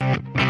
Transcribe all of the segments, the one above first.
Oh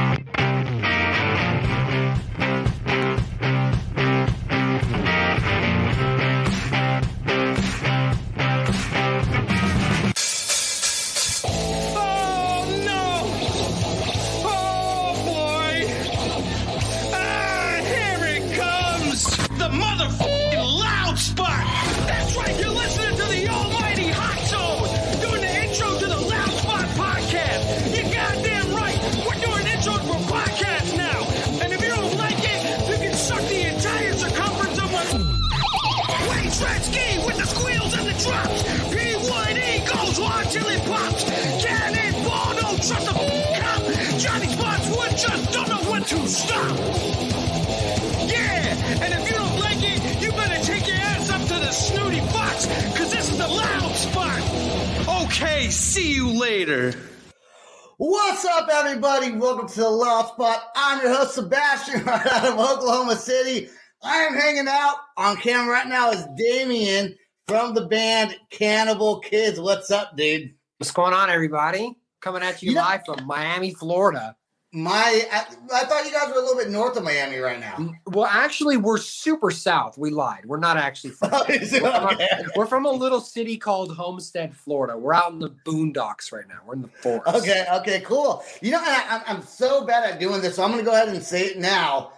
I'm your host, Sebastian, right out of Oklahoma City. I am hanging out on camera right now is Damian from the band Cannibal Kids. What's up, dude? What's going on, everybody? Coming at you You know- live from Miami, Florida. My, I, I thought you guys were a little bit north of Miami right now. Well, actually, we're super south. We lied. We're not actually from. We're, from we're from a little city called Homestead, Florida. We're out in the boondocks right now. We're in the forest. Okay, okay, cool. You know, I, I'm, so bad at doing this, so I'm going to go ahead and say it now.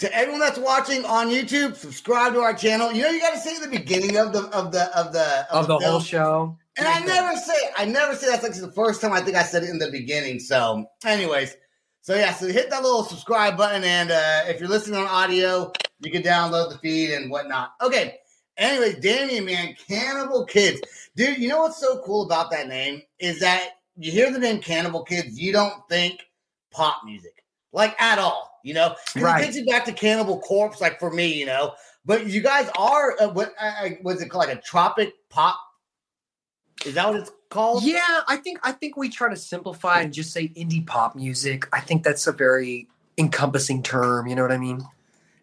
To everyone that's watching on YouTube, subscribe to our channel. You know, you got to say at the beginning of the of the of the Of the whole film. show. And I never say, I never say that's like the first time I think I said it in the beginning. So, anyways, so yeah, so hit that little subscribe button, and uh, if you're listening on audio, you can download the feed and whatnot. Okay. Anyways, Damian, man, Cannibal Kids, dude. You know what's so cool about that name is that you hear the name Cannibal Kids, you don't think pop music, like at all. You know, Right. it takes you back to Cannibal Corpse, like for me, you know. But you guys are uh, what uh, was it called, like a tropic pop is that what it's called? Yeah, I think I think we try to simplify and just say indie pop music. I think that's a very encompassing term. You know what I mean?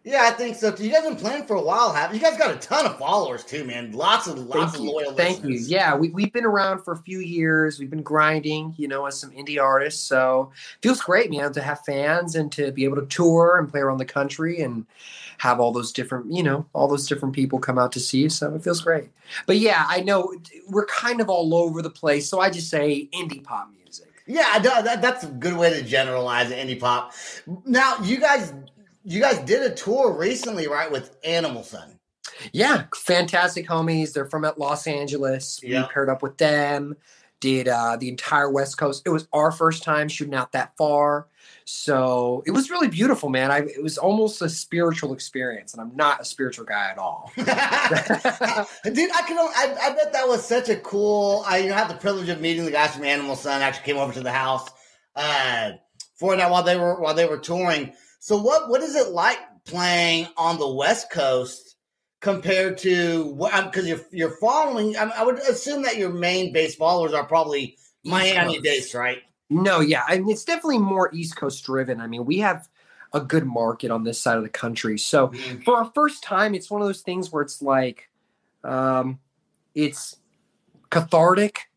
Yeah, I think so. too. You guys been playing for a while, have you? guys got a ton of followers too, man. Lots of lots Thank of you. loyal Thank you. Yeah, we, we've been around for a few years. We've been grinding, you know, as some indie artists. So feels great, man, to have fans and to be able to tour and play around the country and have all those different, you know, all those different people come out to see you. So it feels great. But yeah, I know we're kind of all over the place. So I just say indie pop music. Yeah, that, that's a good way to generalize indie pop. Now, you guys, you guys did a tour recently, right, with Animal Sun. Yeah, fantastic homies. They're from at Los Angeles. Yeah. We paired up with them, did uh, the entire West Coast. It was our first time shooting out that far. So it was really beautiful, man. I, it was almost a spiritual experience, and I'm not a spiritual guy at all. Dude, I can. I, I bet that was such a cool. I you know, had the privilege of meeting the guys from Animal Sun. Actually, came over to the house uh, for that while they were while they were touring. So, what what is it like playing on the West Coast compared to what? Because you're you're following. I, I would assume that your main base followers are probably Miami based, right? No, yeah, I mean, it's definitely more East Coast driven. I mean, we have a good market on this side of the country. So for our first time, it's one of those things where it's like, um, it's cathartic,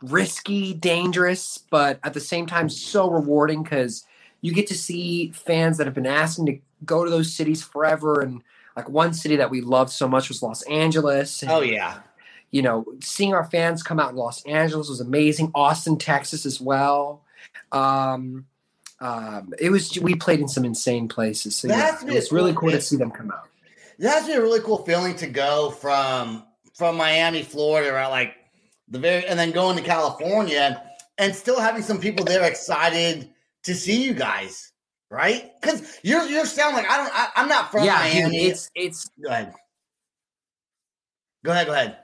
risky, dangerous, but at the same time, so rewarding because you get to see fans that have been asking to go to those cities forever. And like one city that we loved so much was Los Angeles. And, Oh yeah. you know, seeing our fans come out in Los Angeles was amazing. Austin, Texas as well. Um, um, it was we played in some insane places. So yeah, it was really cool to see them come out. That's a really cool feeling to go from from Miami, Florida, right? Like the very, and then going to California and still having some people there excited to see you guys, right? Because you're you're sound like I don't, I, I'm not from yeah, dude, it's it's go ahead, go ahead, go ahead.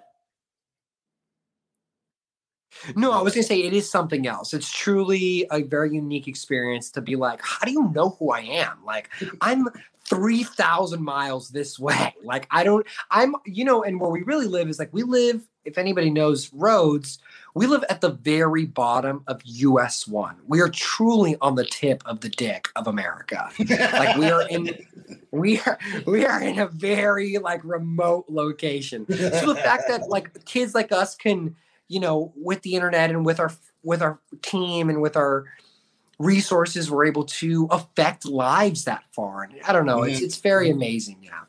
No, I was gonna say it is something else. It's truly a very unique experience to be like, how do you know who I am? Like, I'm three thousand miles this way. Like, I don't. I'm, you know, and where we really live is like we live. If anybody knows roads, we live at the very bottom of US one. We are truly on the tip of the dick of America. Like we are in. We are we are in a very like remote location. So the fact that like kids like us can you know with the internet and with our with our team and with our resources we're able to affect lives that far and i don't know it's mm-hmm. it's very mm-hmm. amazing yeah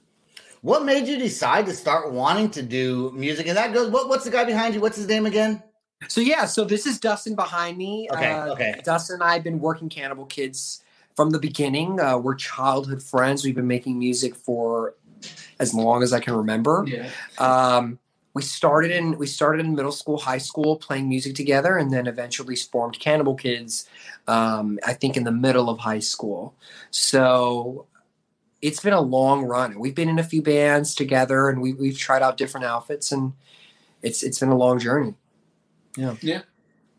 What made you decide to start wanting to do music? And that goes. What, what's the guy behind you? What's his name again? So yeah so this is dustin behind me Okay, Uh, okay. dustin and i have been working cannibal kids from the beginning uh, we're childhood friends we've been making music for as long as i can remember Yeah. um, we started in we started in middle school, high school, playing music together, and then eventually formed Cannibal Kids. Um, I think in the middle of high school. So it's been a long run. We've been in a few bands together, and we, we've tried out different outfits, and it's it's been a long journey.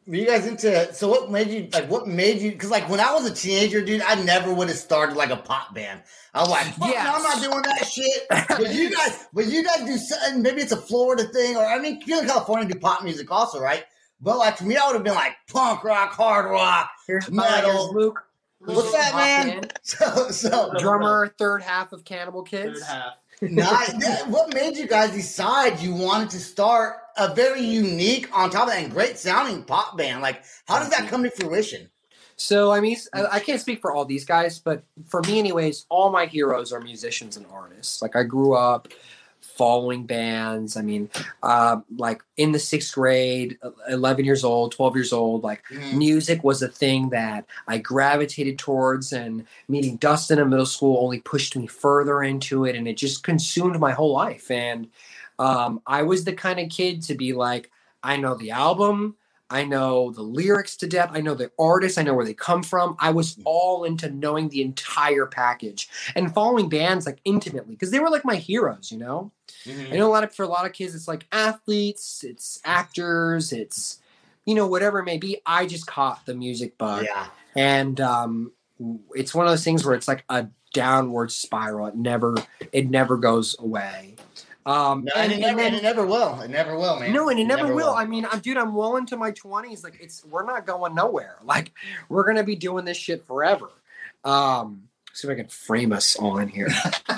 Were you guys into? So what made you like? What made you? Because like when I was a teenager, dude, I never would have started like a pop band. I was like, Fuck, no, I'm not doing that shit. But you guys, but you guys do something. Maybe it's a Florida thing, or I mean, you in California do pop music also, right? But like for me, I would have been like punk rock, hard rock. Here's, Metal. here's Luke. who's What's that, hopped man? in, So, so Drummer, third half of Cannibal Kids. Third half. Not, what made you guys decide you wanted to start a very unique, on top of that, and great sounding pop band? Like, how does that mm-hmm. come to fruition? So I mean, I I can't speak for all these guys, but for me, anyways, all my heroes are musicians and artists. Like I grew up following bands. I mean, uh, like in the sixth grade, eleven years old, twelve years old, like Mhm. music was a thing that I gravitated towards, and meeting Dustin in middle school only pushed me further into it, and it just consumed my whole life. And um, I was the kind of kid to be like, I know the album, I know the lyrics to death, I know the artists, I know where they come from. I was all into knowing the entire package and following bands like intimately because they were like my heroes, you know. Mhm. I know a lot of for a lot of kids, it's like athletes, it's actors, it's you know whatever it may be. I just caught the music bug, Yeah. and um, it's one of those things where it's like a downward spiral. It never, it never goes away. Um, No, and, it never, and it never will. It never will, man. no, and it never, will. I mean, I'm, dude, I'm well into my 20s. Like, it's we're not going nowhere. Like, we're gonna be doing this shit forever. Um, see if I can frame us all in here.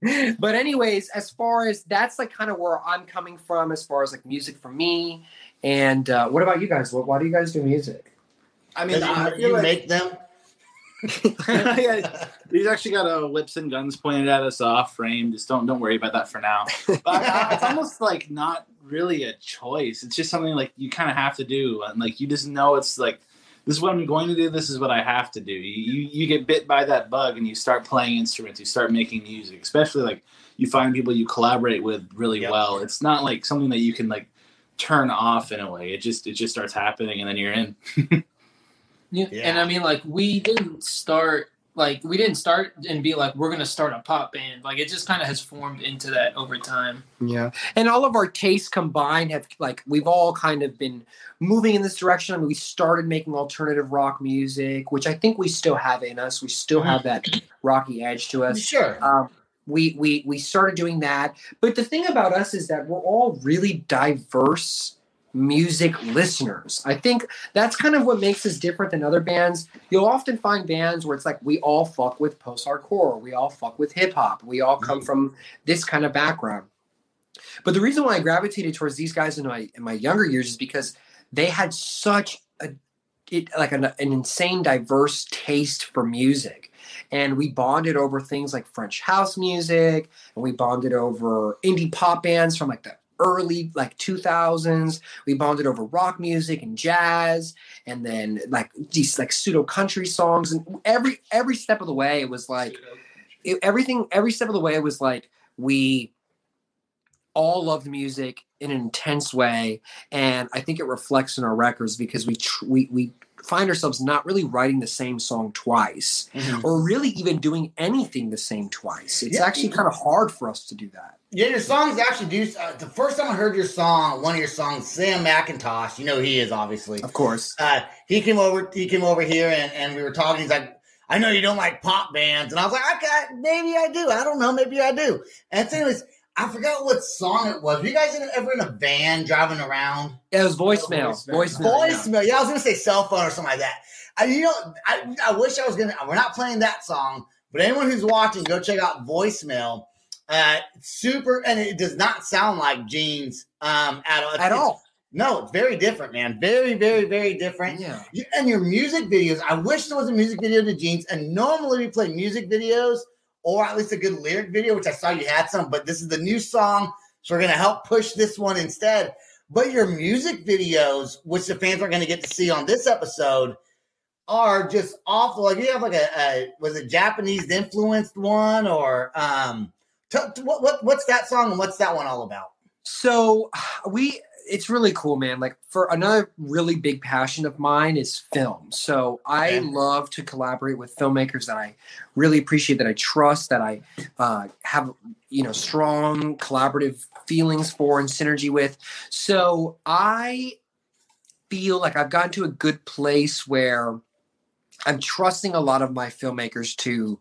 but anyways, as far as that's like kind of where I'm coming from, as far as like music for me. And uh, what about you guys? What, why do you guys do music? I mean, Because I you, feel you like make them. Yeah, He's actually got a whips and guns pointed at us off frame. Just don't don't worry about that for now. But uh, it's almost like not really a choice. It's just something like you kind of have to do, and like you just know it's like this is what I'm going to do. This is what I have to do. You you, you get bit by that bug, and you start playing instruments. You start making music, especially like you find people you collaborate with really Yep. well. It's not like something that you can like turn off in a way. It just it just starts happening, and then you're in. Yeah. Yeah. And I mean, like, we didn't start, like, we didn't start and be like, we're going to start a pop band. Like, it just kind of has formed into that over time. Yeah. And all of our tastes combined have like we've all kind of been moving in this direction. I mean, we started making alternative rock music, which I think we still have in us. We still have that rocky edge to us. Sure. Um, we we we started doing that. But the thing about us is that we're all really diverse music listeners. I think that's kind of what makes us different than other bands. You'll often find bands where it's like we all fuck with post hardcore, we all fuck with hip hop, we all come mm-hmm. from this kind of background. But the reason why I gravitated towards these guys in my in my younger years is because they had such a it, like an, an insane diverse taste for music and we bonded over things like french house music and we bonded over indie pop bands from like the early like 2000s. We bonded over rock music and jazz, and then like these like pseudo country songs. And every every step of the way, it was like it, everything. Every step of the way, it was like we all love the music in an intense way, and I think it reflects in our records because we tr- we we find ourselves not really writing the same song twice mm-hmm. or really even doing anything the same twice. It's Yeah. actually kind of hard for us to do that. Yeah, your songs actually do. Uh, the first time I heard your song, one of your songs, Sam McIntosh, you know who he is obviously. Of course. Uh, he came over. He came over here, and, and we were talking. He's like, "I know you don't like pop bands," and I was like, "Okay, maybe I do. I don't know. Maybe I do." And so, anyways, I forgot what song it was. Were you guys in, ever in a van driving around? Yeah, it was voicemail. voicemail. Voicemail. yeah. Voicemail. Yeah, I was gonna say cell phone or something like that. I, you know, I, I wish I was gonna. We're not playing that song, but anyone who's watching, go check out voicemail. Uh, super, and it does not sound like jeans um, at all. At It's- all. No, it's very different, man. Very, very, very different. Yeah. You- And your music videos, I wish there was a music video to jeans. And normally we play music videos or at least a good lyric video, which I saw you had some, but this is the new song. So we're going to help push this one instead. But your music videos, which the fans are going to get to see on this episode, are just awful. Like you have like a, a was it Japanese influenced one or um t- t- what, what what's that song and what's that one all about? So we it's really cool, man. Like for another really big passion of mine is film. So I love to collaborate with filmmakers that I really appreciate, that I trust, that I uh, have you know strong collaborative feelings for and synergy with. So I feel like I've gotten to a good place where I'm trusting a lot of my filmmakers to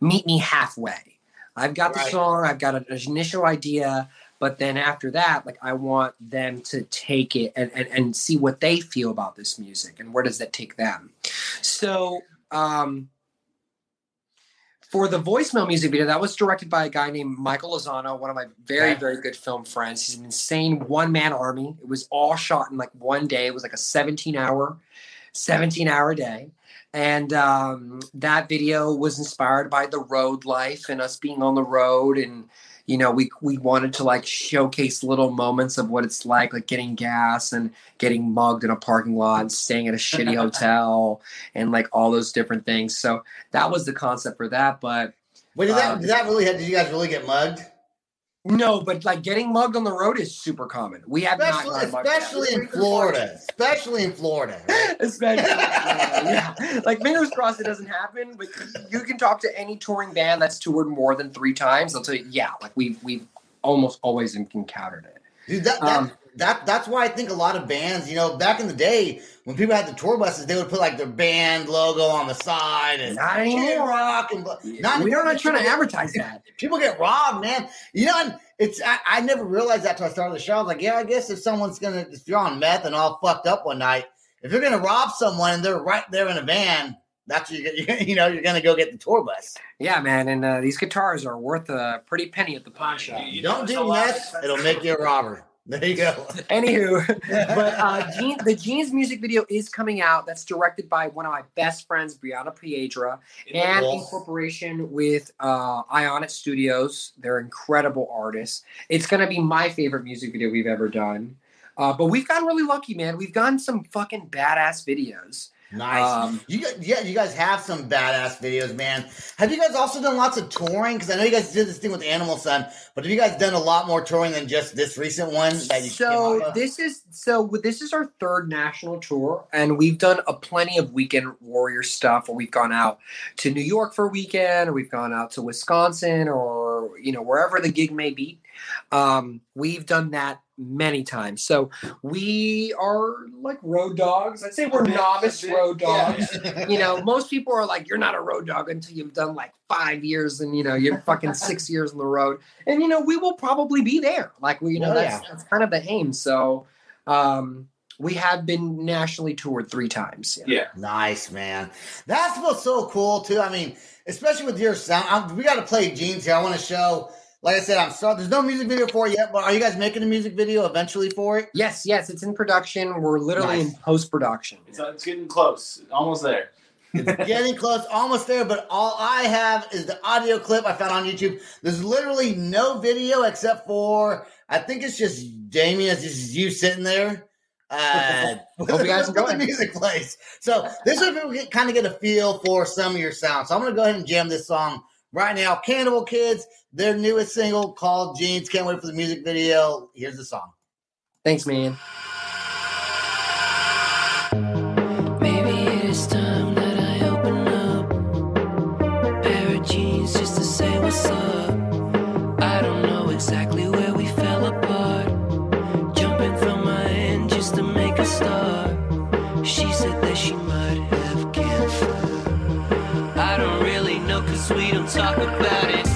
meet me halfway. I've got the song, I've got an initial idea, but then after that, like I want them to take it and, and, and see what they feel about this music and where does that take them. So um for the voicemail music video, that was directed by a guy named Michael Lozano, one of my very, Okay. very good film friends. He's an insane one man army. It was all shot in like one day. It was like a 17 hour, 17 hour day. And um, that video was inspired by the road life and us being on the road. And, you know, we, we wanted to like showcase little moments of what it's like, like getting gas and getting mugged in a parking lot and staying at a shitty hotel and like all those different things. So that was the concept for that. But Wait, did that Um, did that really did you guys really get mugged? No, but like getting mugged on the road is super common. We have not Especially, gotten especially in Florida. Especially in Florida. right? Especially, yeah. Like fingers crossed it doesn't happen. But you can talk to any touring band that's toured more than three times. They'll tell you, yeah, like we've we've almost always encountered it. Dude, that, that, Um, that that's why I think a lot of bands, you know, back in the day when people had the tour buses, they would put like their band logo on the side and Not Kid anymore. Rock and not We're not trying to advertise that. People get robbed, man. You know, it's I, I never realized that till I started the show. I was like, yeah, I guess if someone's gonna if you're on meth and all fucked up one night, if you're gonna rob someone and they're right there in a van, that's you you know you're gonna go get the tour bus. Yeah, man. And uh, these guitars are worth a pretty penny at the pawn shop. You don't do meth, it'll make you a robber. There you go. Anywho, but uh, Gene, the Jeans music video is coming out. That's directed by one of my best friends, Brianna Piedra, and in Cool. cooperation with uh, Ionic Studios. They're incredible artists. It's going to be my favorite music video we've ever done. Uh, but we've gotten really lucky, man. We've gotten some fucking badass videos. Nice. Um, you guys, yeah, you guys have some badass videos, man. Have you guys also done lots of touring? Because I know you guys did this thing with Animal Sun, but have you guys done a lot more touring than just this recent one that you so this is so this is our third national tour and we've done a plenty of weekend warrior stuff where we've gone out to new york for a weekend or we've gone out to wisconsin or you know wherever the gig may be um, we've done that many times so we are like road dogs i'd say we're novice road dogs you know, most people are like, you're not a road dog until you've done like five years and, you know, you're fucking six years on the road. And, you know, we will probably be there. Like, we, you know, Oh, that's, yeah. that's kind of the aim. So, um, we have been nationally toured three times. Yeah. Nice, man. That's what's so cool too. I mean, especially with your sound. I'm, we got to play jeans here. I want to show. Like I said, I'm sorry. There's no music video for it yet, but are you guys making a music video eventually for it? Yes, yes, it's in production. We're literally Nice. in post production. It's, it's getting close. Almost there. It's getting close, almost there, but all I have is the audio clip I found on YouTube. There's literally no video except for I think it's just Damian. It's just you sitting there. Uh, Hope you guys with the music plays. So this is where we kind of get a feel for some of your sound. So I'm gonna go ahead and jam this song right now. Cannibal Kids, their newest single called Jeans. Can't wait for the music video. Here's the song. Thanks, man. Talk about it.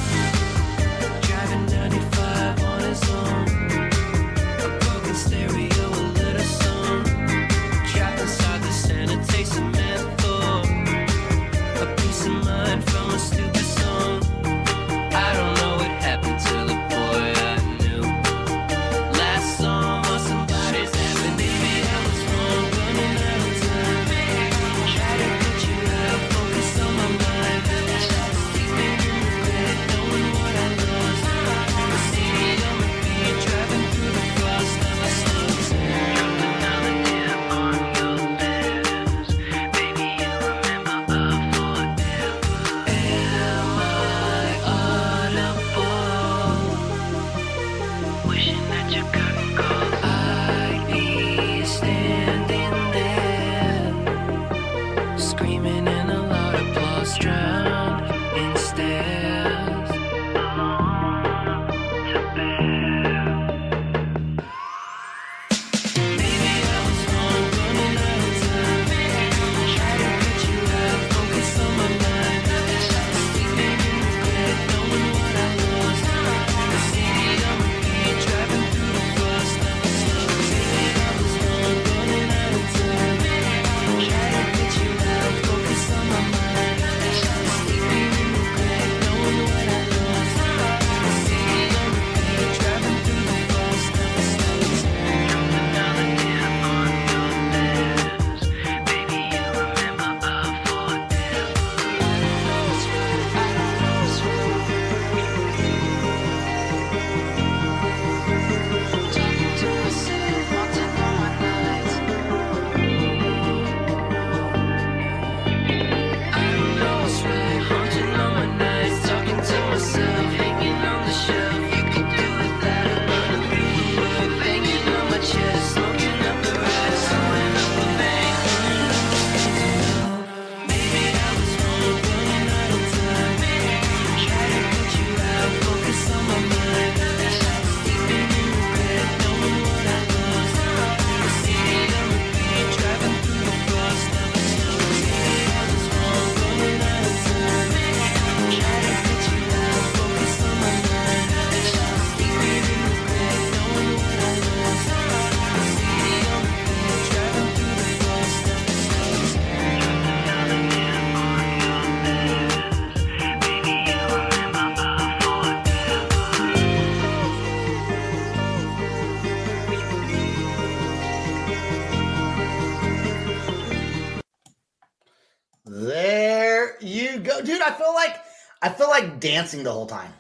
Like dancing the whole time.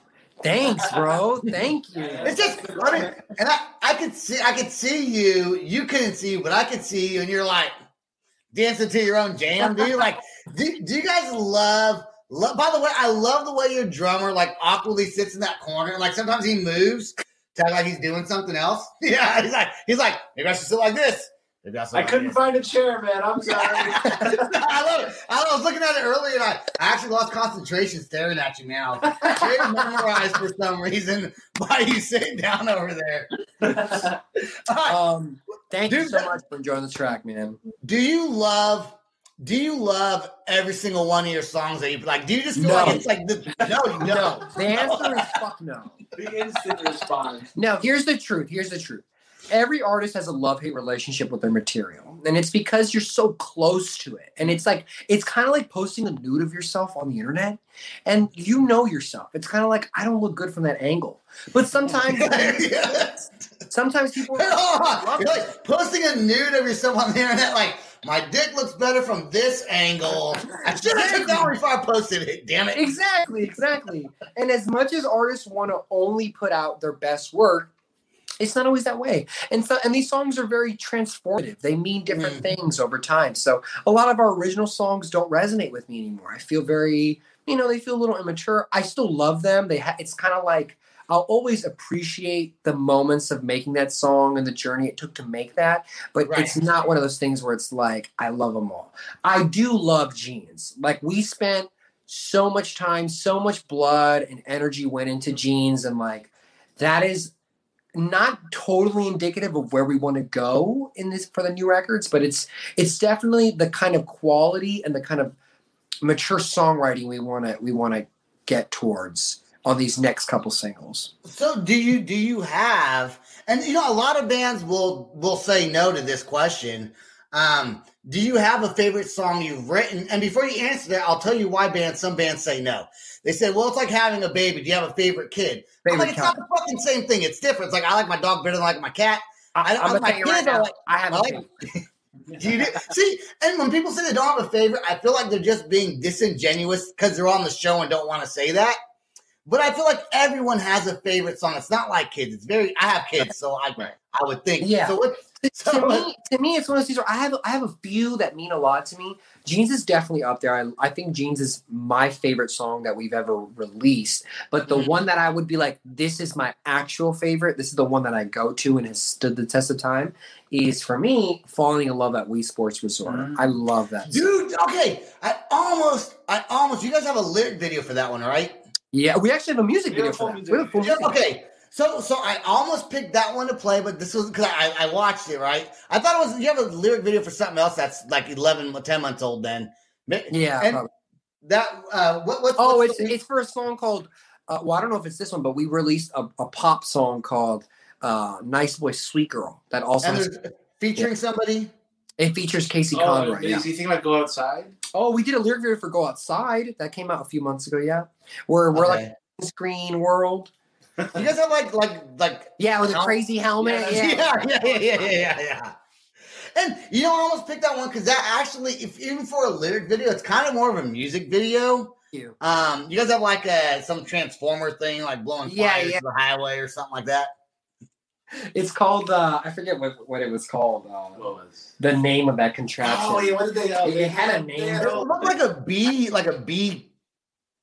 Thanks, bro. Thank you. It's just, I mean, and I, I could see, I could see you. You couldn't see, but I could see you, and you're like dancing to your own jam, dude. Like, do, do you guys love? Love. By the way, I love the way your drummer like awkwardly sits in that corner. Like sometimes he moves to act like he's doing something else. Yeah, he's like, he's like, maybe I should sit like this. Maybe I, should sit I couldn't find a chair, man. I'm sorry. I love it. I, was looking at it earlier and I, I actually lost concentration staring at you, man. I was very memorized for some reason why you sitting down over there. All right. Um, thank you so much for enjoying the track, man. Do you love do you love every single one of your songs that you like? Do you just feel No. like it's like the no, you No, the answer is fuck no. the instant response. No, here's the truth. Here's the truth. Every artist has a love hate relationship with their material. And it's because you're so close to it. And it's like, it's kind of like posting a nude of yourself on the internet. And you know yourself. It's kind of like, I don't look good from that angle. But sometimes, Yes. sometimes people You're like posting a nude of yourself on the internet, like my dick looks better from this angle. I should have took that before I posted it. Damn it! Exactly, exactly. And as much as artists want to only put out their best work, it's not always that way. And so and these songs are very transformative. They mean different Mm. things over time. So a lot of our original songs don't resonate with me anymore. I feel very, you know, they feel a little immature. I still love them. They ha- it's kind of like I'll always appreciate the moments of making that song and the journey it took to make that, but Right. it's not one of those things where it's like I love them all. I do love jeans. Like we spent so much time, so much blood and energy went into jeans, and like that is not totally indicative of where we want to go in this for the new records, but it's it's definitely the kind of quality and the kind of mature songwriting we want to we want to get towards on these next couple singles. So do you do you have and you know a lot of bands will will say no to this question. Um, do you have a favorite song you've written? And before you answer that, I'll tell you why bands some bands say no. They say, "Well, it's like having a baby. Do you have a favorite kid?" I'm like, it's not the fucking same thing. It's different. It's like I like my dog better than I like my cat. I- I, gonna my kids right now, like- I have I a like- Do you do- see? And when people say they don't have a favorite, I feel like they're just being disingenuous because they're on the show and don't want to say that. But I feel like everyone has a favorite song. It's not like kids. It's very. I have kids, so I Right. I would think. Yeah. So what? to me, to me, it's one of these. where I have I have a few that mean a lot to me. Jeans is definitely up there. I, I think Jeans is my favorite song that we've ever released. But the Mhm. one that I would be like, this is my actual favorite. This is the one that I go to and has stood the test of time. Is for me, falling in love at Wii Sports Resort. Mhm. I love that. song. Dude, okay. I almost, I almost. You guys have a lyric video for that one, right? Yeah, we actually have a music video for that. music We have a full Yeah, music okay. So, so I almost picked that one to play, but this was because I, I watched it. Right? I thought it was. You have a lyric video for something else that's like 11, 10 months old. Then, Yeah. And probably. that. Uh, what? What's, Oh, what's it's the- it's for a song called. Uh, well, I don't know if it's this one, but we released a, a pop song called uh, "Nice Boy, Sweet Girl" that also and has, there's featuring somebody. it features Casey Oh, Conroy. does yeah. he think about go outside? Oh, we did a lyric video for "Go Outside" that came out a few months ago. Yeah, we're we're like screen world. you guys have like like like Yeah, with a crazy helmet. Yeah, Yeah, yeah, yeah, yeah, yeah, yeah, yeah. And you know, I almost picked that one because that actually, if even for a lyric video, it's kind of more of a music video. You. Um, you guys have like a some transformer thing, like blowing Yeah, fires yeah. to the highway or something like that. It's called. Uh, I forget what what it was called. Uh, What was? the name of that contraption. Oh, yeah. What did they? Uh, It they had a name. It looked like a bee, like a bee.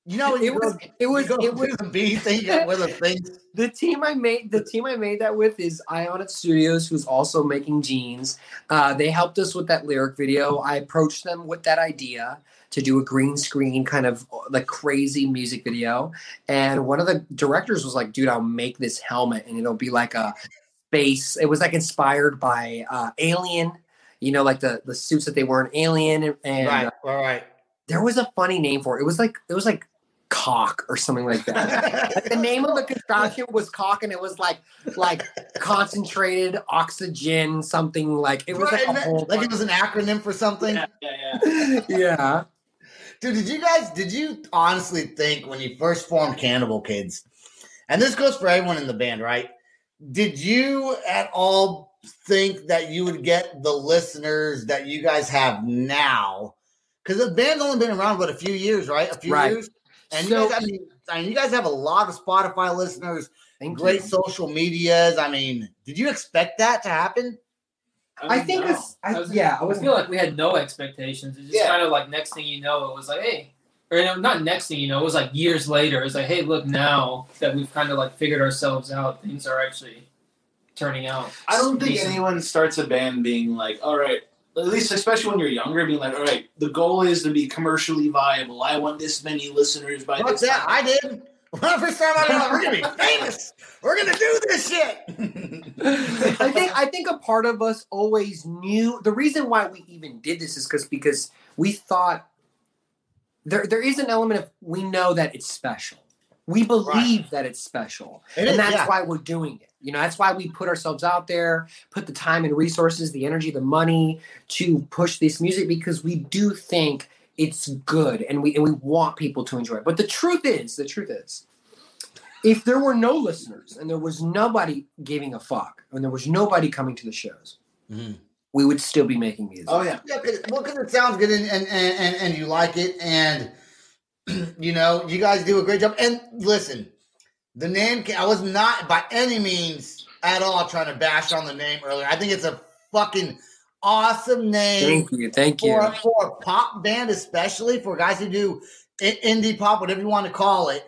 You know, It was. It was. It was. the bee thing with a thing. the team I made the team I made that with is Ionic Studios, who's also making jeans. Uh, they helped us with that lyric video. I approached them with that idea to do a green screen kind of like crazy music video, and one of the directors was like, "Dude, I'll make this helmet, and it'll be like a space." It was like inspired by uh, Alien, you know, like the the suits that they wear in Alien, and, and right, uh, right, right. there was a funny name for it. It was like it was like cock or something like that. Like the name of the contraption was cock, and it was like like concentrated oxygen, something like it was like a whole. like it was an acronym for something. Yeah, yeah, yeah. yeah. Dude, did you guys did you honestly think when you first formed Cannibal Kids, and this goes for everyone in the band, right? Did you at all think that you would get the listeners that you guys have now? Because the band's only been around but a few years, right? A few Right. years. And So- you guys, I mean, I mean, you guys have a lot of Spotify listeners, and great you. social medias. I mean, did you expect that to happen? I think know. it's I, I was- yeah. I I feel like we had no expectations. It's just Yeah. kind of like next thing you know, it was like, hey, or no, not next thing you know, it was like years later. It's like, hey, look now that we've kind of like figured ourselves out, things are actually turning out. I don't think anyone starts a band being like, all right, at least especially when you're younger, being like, all right, the goal is to be commercially viable. I want this many listeners by What's this that? time. I did. When I first started, I was we're gonna be famous. We're gonna do this shit. I think I think a part of us always knew the reason why we even did this is because because we thought there there is an element of we know that it's special. We believe that it's special. It and is, that's yeah. why we're doing it. You know, that's why we put ourselves out there, put the time and resources, the energy, the money to push this music because we do think it's good and we and we want people to enjoy it. But the truth is, the truth is, if there were no listeners and there was nobody giving a fuck and there was nobody coming to the shows, Mhm. we would still be making music. Oh yeah. Yeah, well, because it sounds good and, and, and, and you like it, and you know, you guys do a great job. And listen, the name, I was not by any means at all trying to bash on the name earlier. I think it's a fucking awesome name Thank you, thank you. for, for a pop band, especially for guys who do indie pop, whatever you want to call it.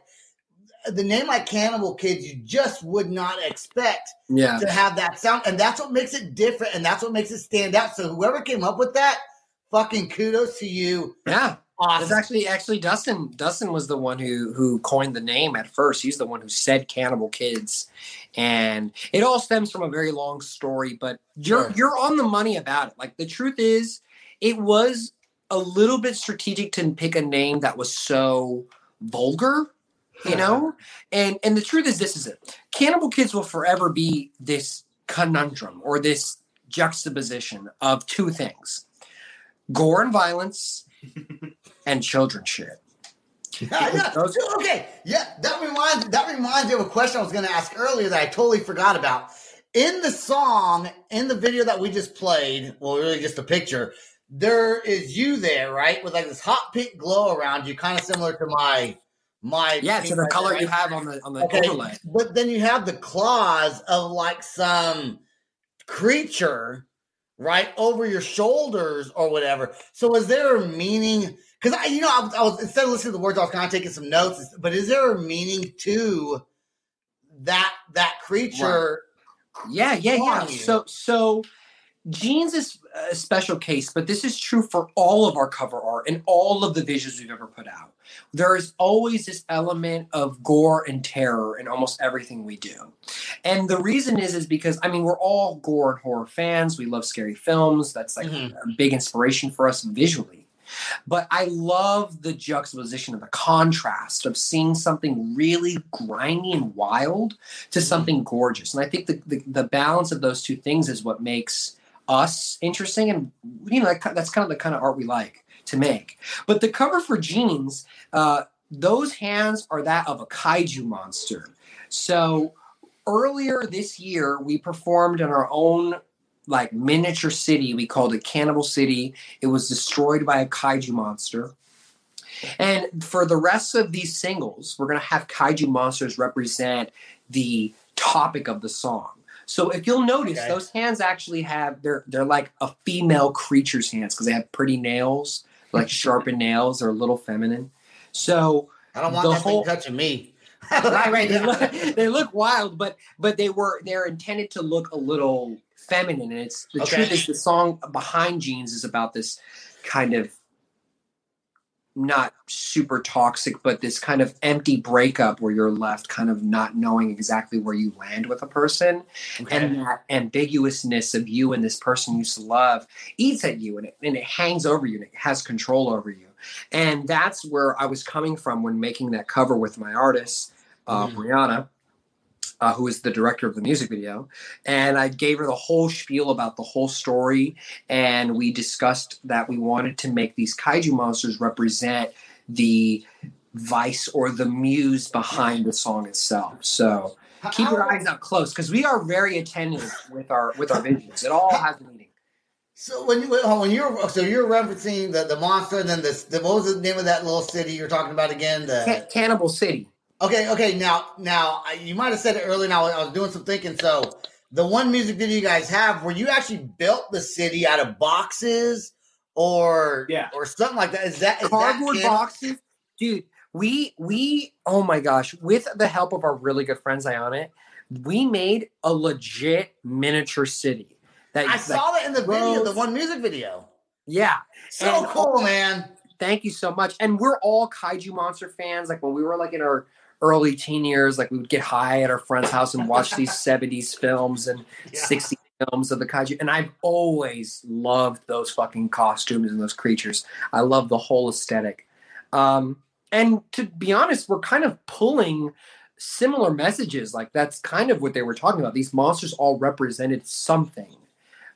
The name like Cannibal Kids, you just would not expect Yeah, to have that sound, and that's what makes it different, and that's what makes it stand out. So whoever came up with that, fucking kudos to you. yeah. It's actually actually Dustin. Dustin was the one who who coined the name at first. He's the one who said "Cannibal Kids," and it all stems from a very long story. But you're Sure. you're on the money about it. Like the truth is, it was a little bit strategic to pick a name that was so vulgar, you know. and and the truth is, this is it. Cannibal Kids will forever be this conundrum or this juxtaposition of two things: gore and violence and children shit. Yeah, yeah. Those- Okay, yeah, that reminds that reminds me of a question I was going to ask earlier that I totally forgot about. In the song, in the video that we just played, well, really just a picture. There is you there, right, with like this hot pink glow around you, kind of similar to my my. Yeah, to the right color there, you have on the on the Okay, overlay. but then you have the claws of like some creature right over your shoulders or whatever. So is there a meaning? Because I, you know, I was, I was instead of listening to the words, I was kind of taking some notes. But is there a meaning to that that creature? Yeah, yeah, yeah. you. So so jeans is a special case, but this is true for all of our cover art and all of the visuals we've ever put out. There is always this element of gore and terror in almost everything we do. And the reason is is because I mean we're all gore and horror fans. We love scary films. That's like Mhm. a big inspiration for us visually. But I love the juxtaposition of the contrast of seeing something really grimy and wild to something gorgeous. And I think the, the, the balance of those two things is what makes us interesting. And, you know, that, that's kind of the kind of art we like to make. But the cover for Jeans, uh, those hands are that of a kaiju monster. So earlier this year, we performed in our own like miniature city. We called it Cannibal City. It was destroyed by a kaiju monster. And for the rest of these singles, we're going to have kaiju monsters represent the topic of the song. So if you'll notice, Okay. those hands actually have they're they're like a female creature's hands because they have pretty nails, like sharpened nails. They're a little feminine. So I don't want The that whole- thing touching me. right, right. They look, they look wild, but but they were they're intended to look a little feminine. And it's the Okay. truth is the song behind Jeans is about this kind of not super toxic, but this kind of empty breakup where you're left kind of not knowing exactly where you land with a person. And that ambiguousness of you and this person you used to love eats at you and it, and it hangs over you and it has control over you. And that's where I was coming from when making that cover with my artist, uh, Mhm. Brianna, uh, who is the director of the music video. And I gave her the whole spiel about the whole story. And we discussed that we wanted to make these kaiju monsters represent the vice or the muse behind the song itself. So keep your eyes out close because we are very attentive with our with our visions. It all has meaning. So when you when you're so you're referencing the, the monster and then this the, what was the name of that little city you're talking about again? The Ca- Cannibal City. Okay, okay. Now, now you might have said it earlier. Now I was doing some thinking. So, the one music video you guys have, where you actually built the city out of boxes, or Yeah. or something like that. Is that is cardboard that boxes, dude. We we oh my gosh, with the help of our really good friends Ionic, we made a legit miniature city. That I saw that in the video, the one music video. Yeah, So And- cool, man. thank you so much. And we're all kaiju monster fans. Like when we were like in our early teen years, like we would get high at our friend's house and watch these 70s films and Yeah. 60 films of the kaiju. And I've always loved those fucking costumes and those creatures. I love the whole aesthetic. Um, and to be honest, we're kind of pulling similar messages. Like that's kind of what they were talking about. These monsters all represented something.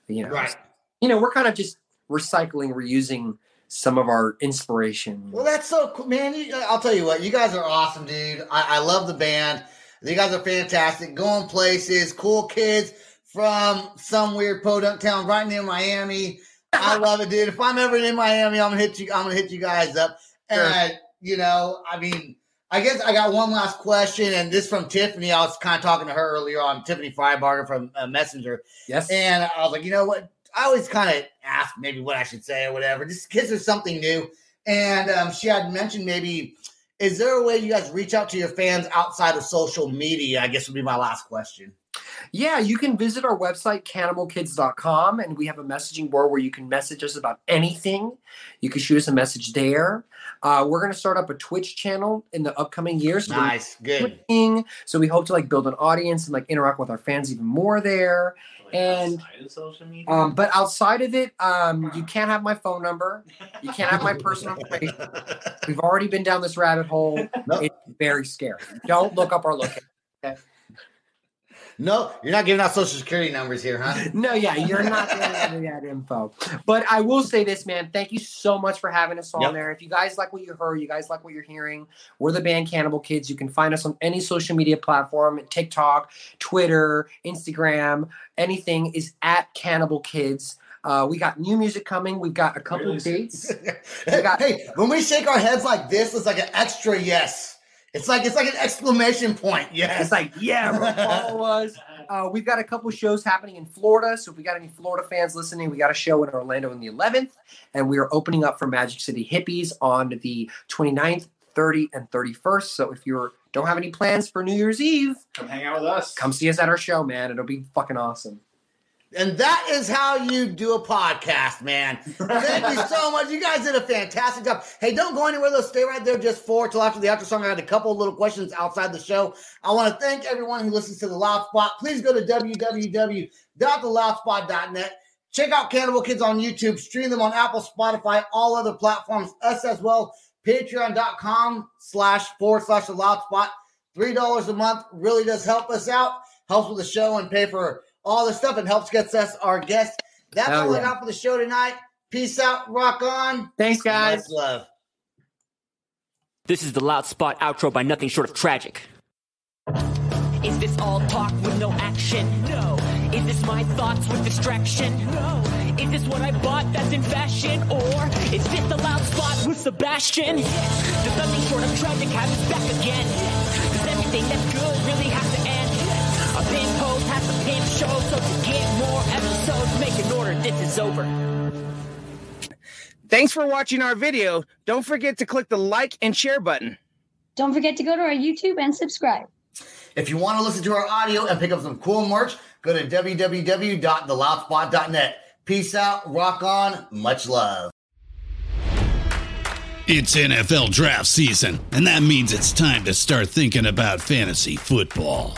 You know, Right. you know, we're kind of just recycling, reusing some of our inspiration. Well, that's so cool, man. You, I'll tell you what, you guys are awesome, dude. I, I love the band. You guys are fantastic. Going places, cool kids from some weird podunk town right near Miami. I love it, dude. If I'm ever in Miami, I'm gonna hit you. I'm gonna hit you guys up. Sure. And you know, I mean, I guess I got one last question, and this from Tiffany. I was kind of talking to her earlier on Tiffany Freibarger from uh, Messenger, Yes. and I was like, you know what? I always kind of ask maybe what I should say or whatever, just because there's something new. And um, she had mentioned maybe, is there a way you guys reach out to your fans outside of social media? I guess would be my last question. Yeah, you can visit our website, cannibalkids.com, and we have a messaging board where you can message us about anything. You can shoot us a message there. Uh, we're going to start up a Twitch channel in the upcoming years. So Nice, good. Twitching, So we hope to like build an audience and like interact with our fans even more there. Like, And, outside of social media. Um, but outside of it, um, you can't have my phone number. You can't have my personal information. We've already been down this rabbit hole. No. It's very scary. Don't look up our location. No, you're not giving out social security numbers here, huh? No, yeah, you're not getting that info. But I will say this, man. Thank you so much for having us on Yep. there. If you guys like what you heard, you guys like what you're hearing, we're the band Cannibal Kids. You can find us on any social media platform TikTok, Twitter, Instagram, anything is at Cannibal Kids. Uh, we got new music coming. We've got a couple Really? of dates. hey, got- hey, when we shake our heads like this, it's like an extra yes. It's like it's like an exclamation point. Yeah. It's like, yeah, follow us. Uh, we've got a couple shows happening in Florida. So if we got any Florida fans listening, we got a show in Orlando on the 11th. And we are opening up for Magic City Hippies on the 29th, 30, and 31st. So if you don't have any plans for New Year's Eve, Come hang out with us. come see us at our show, man. It'll be fucking awesome. And that is how you do a podcast, man. Thank you so much. You guys did a fantastic job. Hey, don't go anywhere though. Stay right there just for till after the after song. I had a couple of little questions outside the show. I want to thank everyone who listens to the Loud Spot. Please go to www.theloudspot.net. Check out Cannibal Kids on YouTube. Stream them on Apple, Spotify, all other platforms. Us as well. Patreon.com slash forward slash the Loud Spot. Three dollars a month really does help us out. Helps with the show and pay for all the stuff and helps gets us our guests. That's Hell all I yeah. got for the show tonight. Peace out. Rock on. Thanks, guys. Much love. This is the Loud Spot outro by Nothing Short of Tragic. Is this all talk with no action? No. Is this my thoughts with distraction? No. Is this what I bought that's in fashion? Or is this the loud spot with Sebastian? Yes. Does nothing short of tragic have its back again? Yes. Does everything that's good really have to end? Yes. A pin post has a pin show, so to get more episodes, make an order. This is over. Thanks for watching our video. Don't forget to click the like and share button. Don't forget to go to our YouTube and subscribe. If you want to listen to our audio and pick up some cool merch, go to www.theloudspot.net. Peace out. Rock on. Much love. It's NFL draft season, and that means it's time to start thinking about fantasy football.